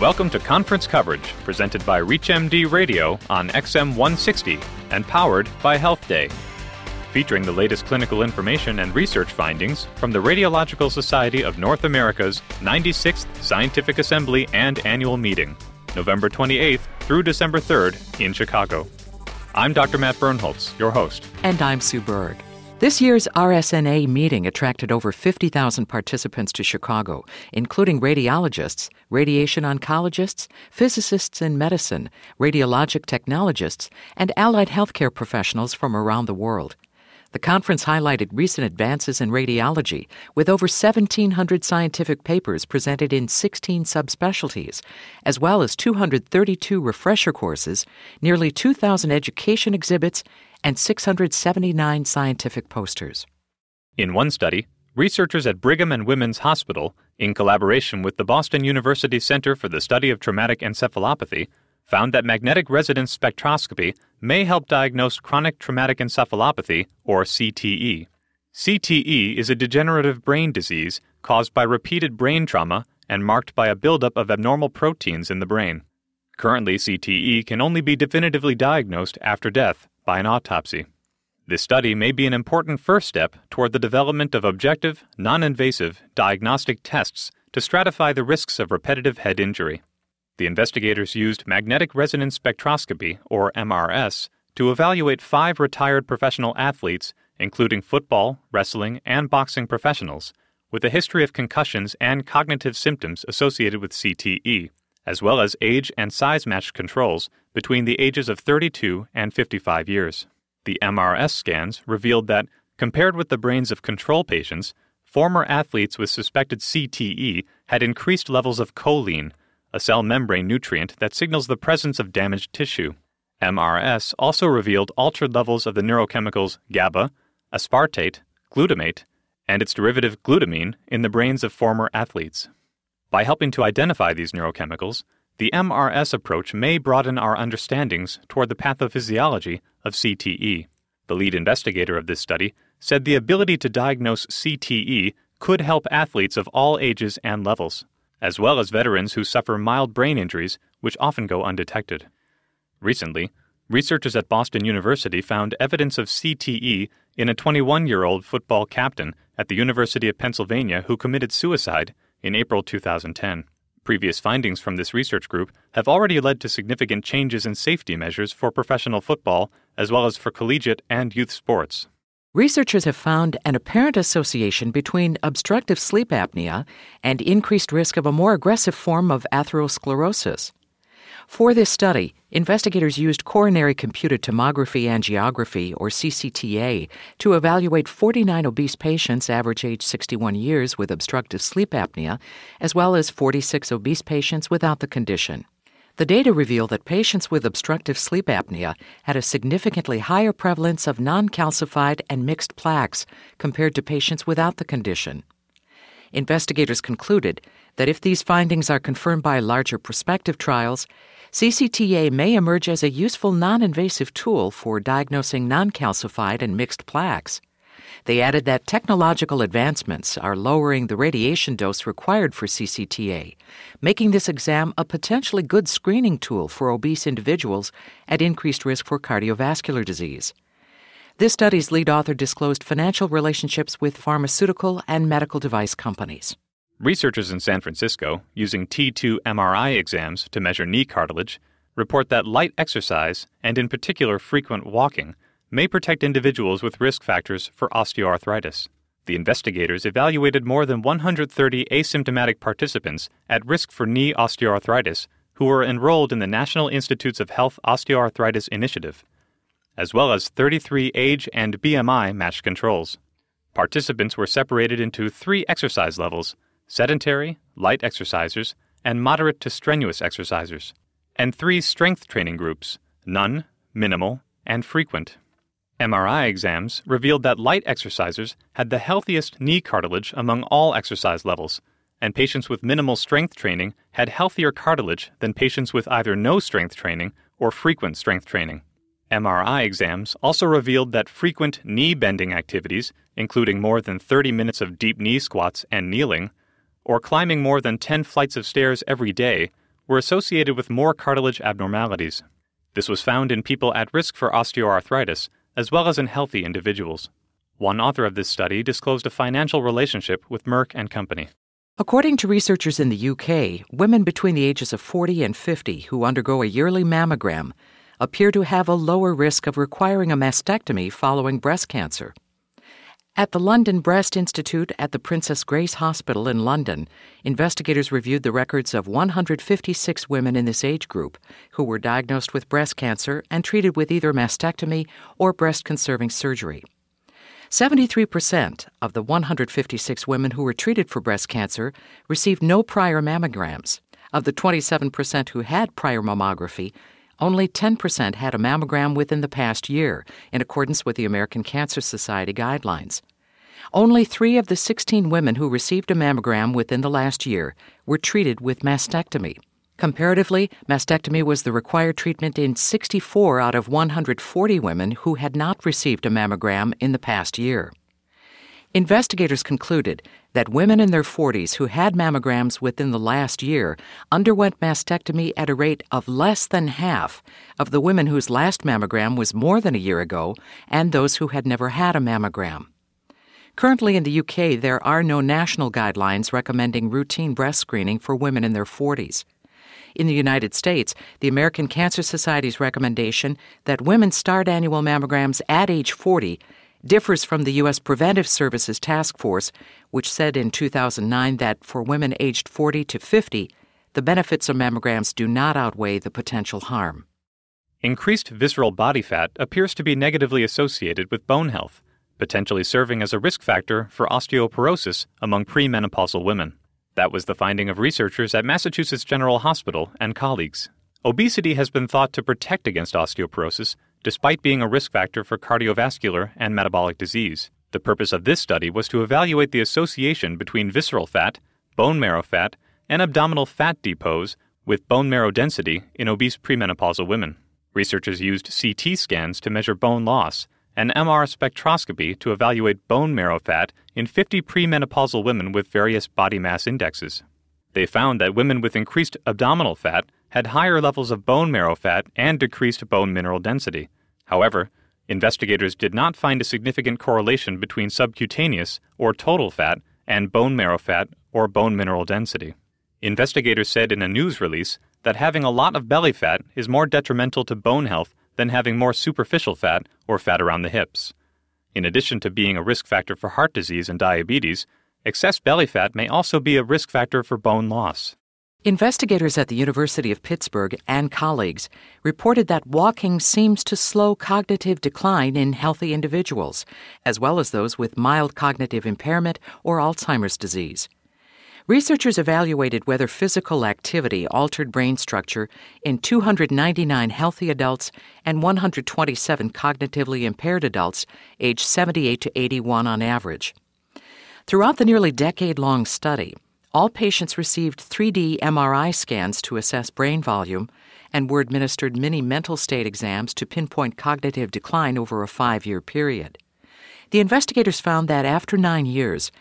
Welcome to conference coverage presented by ReachMD Radio on XM 160 and powered by HealthDay. Featuring the latest clinical information and research findings from the Radiological Society of North America's 96th Scientific Assembly and Annual Meeting, November 28th through December 3rd in Chicago. I'm Dr. Matt Birnholz, your host. And I'm Sue Berg. This year's RSNA meeting attracted over 50,000 participants to Chicago, including radiologists, radiation oncologists, physicists in medicine, radiologic technologists, and allied healthcare professionals from around the world. The conference highlighted recent advances in radiology, with over 1,700 scientific papers presented in 16 subspecialties, as well as 232 refresher courses, nearly 2,000 education exhibits, and 679 scientific posters. In one study, researchers at Brigham and Women's Hospital, in collaboration with the Boston University Center for the Study of Traumatic Encephalopathy, found that magnetic resonance spectroscopy may help diagnose chronic traumatic encephalopathy, or CTE. CTE is a degenerative brain disease caused by repeated brain trauma and marked by a buildup of abnormal proteins in the brain. Currently, CTE can only be definitively diagnosed after death by an autopsy. This study may be an important first step toward the development of objective, non invasive diagnostic tests to stratify the risks of repetitive head injury. The investigators used magnetic resonance spectroscopy, or MRS, to evaluate five retired professional athletes, including football, wrestling, and boxing professionals, with a history of concussions and cognitive symptoms associated with CTE, as well as age and size matched controls between the ages of 32 and 55 years. The MRS scans revealed that, compared with the brains of control patients, former athletes with suspected CTE had increased levels of choline, a cell membrane nutrient that signals the presence of damaged tissue. MRS also revealed altered levels of the neurochemicals GABA, aspartate, glutamate, and its derivative glutamine in the brains of former athletes. By helping to identify these neurochemicals, the MRS approach may broaden our understandings toward the pathophysiology of CTE. The lead investigator of this study said the ability to diagnose CTE could help athletes of all ages and levels as well as veterans who suffer mild brain injuries, which often go undetected. Recently, researchers at Boston University found evidence of CTE in a 21 year old football captain at the University of Pennsylvania who committed suicide in April 2010. Previous findings from this research group have already led to significant changes in safety measures for professional football as well as for collegiate and youth sports. Researchers have found an apparent association between obstructive sleep apnea and increased risk of a more aggressive form of atherosclerosis. For this study, investigators used coronary computed tomography angiography, or CCTA, to evaluate 49 obese patients, average age 61 years, with obstructive sleep apnea, as well as 46 obese patients without the condition. The data reveal that patients with obstructive sleep apnea had a significantly higher prevalence of non calcified and mixed plaques compared to patients without the condition. Investigators concluded that if these findings are confirmed by larger prospective trials, CCTA may emerge as a useful non invasive tool for diagnosing non calcified and mixed plaques. They added that technological advancements are lowering the radiation dose required for CCTA, making this exam a potentially good screening tool for obese individuals at increased risk for cardiovascular disease. This study's lead author disclosed financial relationships with pharmaceutical and medical device companies. Researchers in San Francisco, using T2 MRI exams to measure knee cartilage, report that light exercise, and in particular frequent walking, may protect individuals with risk factors for osteoarthritis. The investigators evaluated more than 130 asymptomatic participants at risk for knee osteoarthritis who were enrolled in the National Institutes of Health Osteoarthritis Initiative, as well as 33 age and BMI matched controls. Participants were separated into three exercise levels sedentary, light exercisers, and moderate to strenuous exercisers, and three strength training groups none, minimal, and frequent. MRI exams revealed that light exercisers had the healthiest knee cartilage among all exercise levels, and patients with minimal strength training had healthier cartilage than patients with either no strength training or frequent strength training. MRI exams also revealed that frequent knee bending activities, including more than 30 minutes of deep knee squats and kneeling, or climbing more than 10 flights of stairs every day, were associated with more cartilage abnormalities. This was found in people at risk for osteoarthritis, as well as in healthy individuals. One author of this study disclosed a financial relationship with Merck and Company. According to researchers in the UK, women between the ages of 40 and 50 who undergo a yearly mammogram appear to have a lower risk of requiring a mastectomy following breast cancer. At the London Breast Institute at the Princess Grace Hospital in London, investigators reviewed the records of 156 women in this age group who were diagnosed with breast cancer and treated with either mastectomy or breast conserving surgery. 73% of the 156 women who were treated for breast cancer received no prior mammograms. Of the 27% who had prior mammography, only 10% had a mammogram within the past year, in accordance with the American Cancer Society guidelines. Only three of the 16 women who received a mammogram within the last year were treated with mastectomy. Comparatively, mastectomy was the required treatment in 64 out of 140 women who had not received a mammogram in the past year. Investigators concluded that women in their 40s who had mammograms within the last year underwent mastectomy at a rate of less than half of the women whose last mammogram was more than a year ago and those who had never had a mammogram. Currently in the UK, there are no national guidelines recommending routine breast screening for women in their 40s. In the United States, the American Cancer Society's recommendation that women start annual mammograms at age 40 differs from the U.S. Preventive Services Task Force, which said in 2009 that for women aged 40 to 50, the benefits of mammograms do not outweigh the potential harm. Increased visceral body fat appears to be negatively associated with bone health, potentially serving as a risk factor for osteoporosis among premenopausal women. That was the finding of researchers at Massachusetts General Hospital and colleagues. Obesity has been thought to protect against osteoporosis despite being a risk factor for cardiovascular and metabolic disease. The purpose of this study was to evaluate the association between visceral fat, bone marrow fat, and abdominal fat depots with bone marrow density in obese premenopausal women. Researchers used CT scans to measure bone loss and MR spectroscopy to evaluate bone marrow fat in 50 premenopausal women with various body mass indexes. They found that women with increased abdominal fat had higher levels of bone marrow fat and decreased bone mineral density. However, investigators did not find a significant correlation between subcutaneous or total fat and bone marrow fat or bone mineral density. Investigators said in a news release that having a lot of belly fat is more detrimental to bone health than having more superficial fat or fat around the hips. In addition to being a risk factor for heart disease and diabetes, excess belly fat may also be a risk factor for bone loss. Investigators at the University of Pittsburgh and colleagues reported that walking seems to slow cognitive decline in healthy individuals, as well as those with mild cognitive impairment or Alzheimer's disease. Researchers evaluated whether physical activity altered brain structure in 299 healthy adults and 127 cognitively impaired adults aged 78 to 81 on average. Throughout the nearly decade long study, all patients received 3D MRI scans to assess brain volume and were administered mini mental state exams to pinpoint cognitive decline over a five year period. The investigators found that after nine years,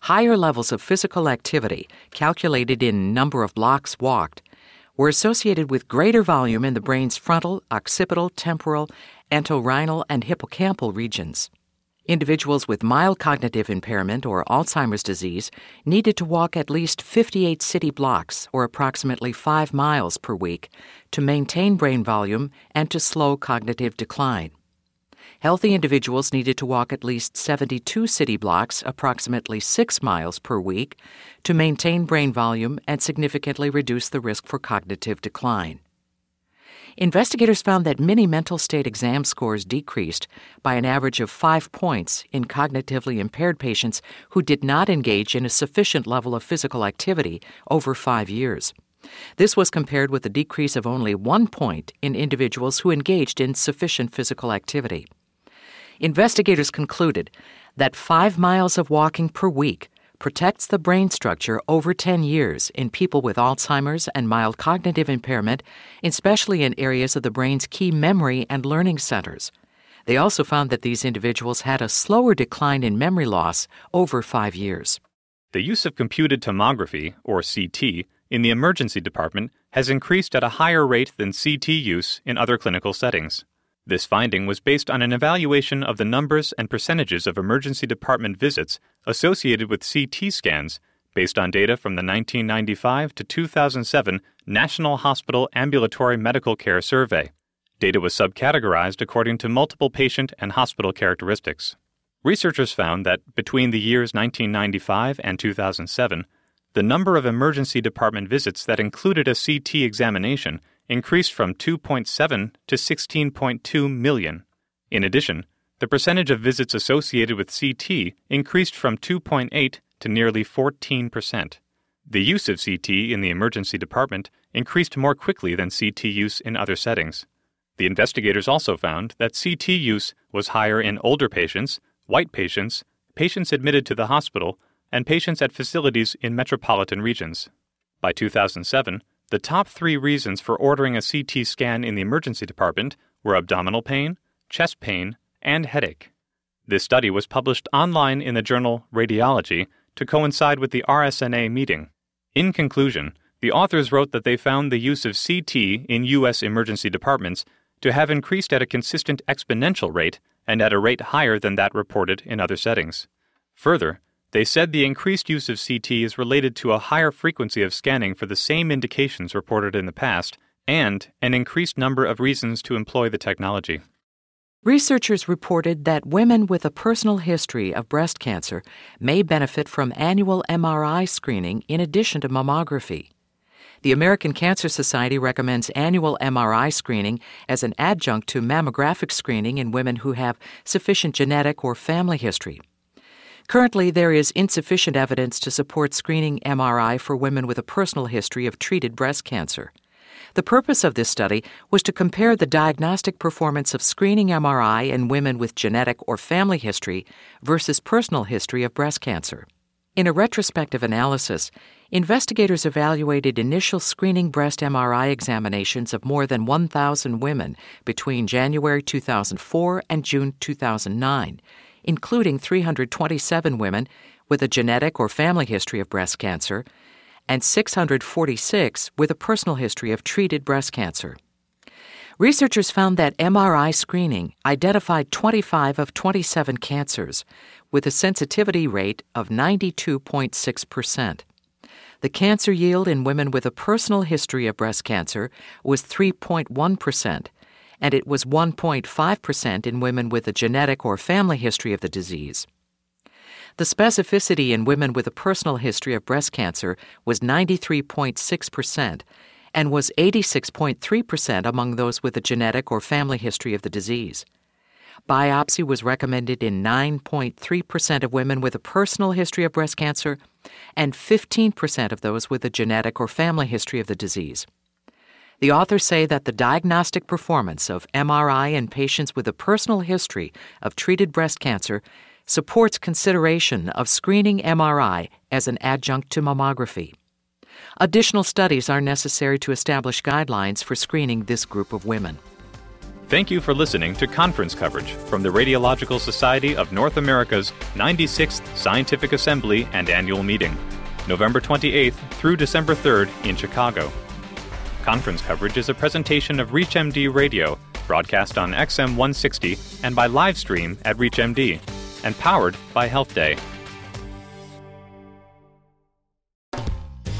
higher levels of physical activity, calculated in number of blocks walked, were associated with greater volume in the brain's frontal, occipital, temporal, entorhinal, and hippocampal regions. Individuals with mild cognitive impairment or Alzheimer's disease needed to walk at least 58 city blocks, or approximately 5 miles per week, to maintain brain volume and to slow cognitive decline. Healthy individuals needed to walk at least 72 city blocks, approximately 6 miles per week, to maintain brain volume and significantly reduce the risk for cognitive decline investigators found that mini mental state exam scores decreased by an average of five points in cognitively impaired patients who did not engage in a sufficient level of physical activity over five years. This was compared with a decrease of only one point in individuals who engaged in sufficient physical activity. Investigators concluded that five miles of walking per week protects the brain structure over 10 years in people with Alzheimer's and mild cognitive impairment, especially in areas of the brain's key memory and learning centers. They also found that these individuals had a slower decline in memory loss over five years. The use of computed tomography, or CT, in the emergency department has increased at a higher rate than CT use in other clinical settings. This finding was based on an evaluation of the numbers and percentages of emergency department visits associated with CT scans based on data from the 1995 to 2007 National Hospital Ambulatory Medical Care Survey. Data was subcategorized according to multiple patient and hospital characteristics. Researchers found that between the years 1995 and 2007, the number of emergency department visits that included a CT examination increased from 2.7 to 16.2 million. In addition, the percentage of visits associated with CT increased from 2.8 to nearly 14%. The use of CT in the emergency department increased more quickly than CT use in other settings. The investigators also found that CT use was higher in older patients, white patients, patients admitted to the hospital, and patients at facilities in metropolitan regions. By 2007, the top three reasons for ordering a CT scan in the emergency department were abdominal pain, chest pain, and headache. This study was published online in the journal Radiology to coincide with the RSNA meeting. In conclusion, the authors wrote that they found the use of CT in U.S. emergency departments to have increased at a consistent exponential rate and at a rate higher than that reported in other settings. Further, they said the increased use of CT is related to a higher frequency of scanning for the same indications reported in the past and an increased number of reasons to employ the technology. Researchers reported that women with a personal history of breast cancer may benefit from annual MRI screening in addition to mammography. The American Cancer Society recommends annual MRI screening as an adjunct to mammographic screening in women who have sufficient genetic or family history. Currently, there is insufficient evidence to support screening MRI for women with a personal history of treated breast cancer. The purpose of this study was to compare the diagnostic performance of screening MRI in women with genetic or family history versus personal history of breast cancer. In a retrospective analysis, investigators evaluated initial screening breast MRI examinations of more than 1,000 women between January 2004 and June 2009 including 327 women with a genetic or family history of breast cancer and 646 with a personal history of treated breast cancer. Researchers found that MRI screening identified 25 of 27 cancers with a sensitivity rate of 92.6%. The cancer yield in women with a personal history of breast cancer was 3.1%, and it was 1.5% in women with a genetic or family history of the disease. The specificity in women with a personal history of breast cancer was 93.6% and was 86.3% among those with a genetic or family history of the disease. Biopsy was recommended in 9.3% of women with a personal history of breast cancer and 15% of those with a genetic or family history of the disease. The authors say that the diagnostic performance of MRI in patients with a personal history of treated breast cancer supports consideration of screening MRI as an adjunct to mammography. Additional studies are necessary to establish guidelines for screening this group of women. Thank you for listening to conference coverage from the Radiological Society of North America's 96th Scientific Assembly and Annual Meeting, November 28th through December 3rd in Chicago. Conference coverage is a presentation of ReachMD Radio, broadcast on XM 160 and by live stream at ReachMD, and powered by HealthDay.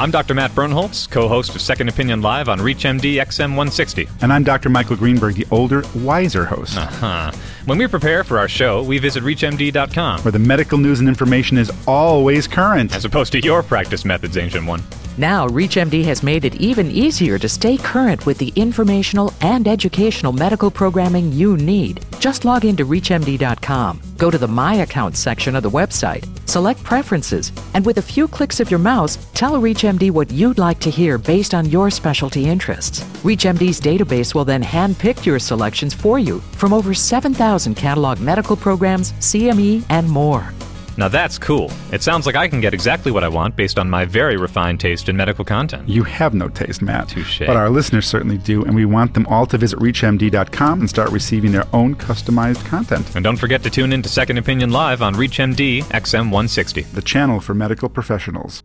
I'm Dr. Matt Birnholz, co host of Second Opinion Live on ReachMD XM 160. And I'm Dr. Michael Greenberg, the older, wiser host. Uh-huh. When we prepare for our show, we visit ReachMD.com, where the medical news and information is always current. As opposed to your practice methods, Ancient One. Now, ReachMD has made it even easier to stay current with the informational and educational medical programming you need. Just log into ReachMD.com, go to the My Account section of the website, select Preferences, and with a few clicks of your mouse, tell ReachMD what you'd like to hear based on your specialty interests. ReachMD's database will then handpick your selections for you from over 7,000 catalog medical programs, CME, and more. Now that's cool. It sounds like I can get exactly what I want based on my very refined taste in medical content. You have no taste, Matt. Touche. But our listeners certainly do, and we want them all to visit ReachMD.com and start receiving their own customized content. And don't forget to tune in to Second Opinion Live on ReachMD XM160, the channel for medical professionals.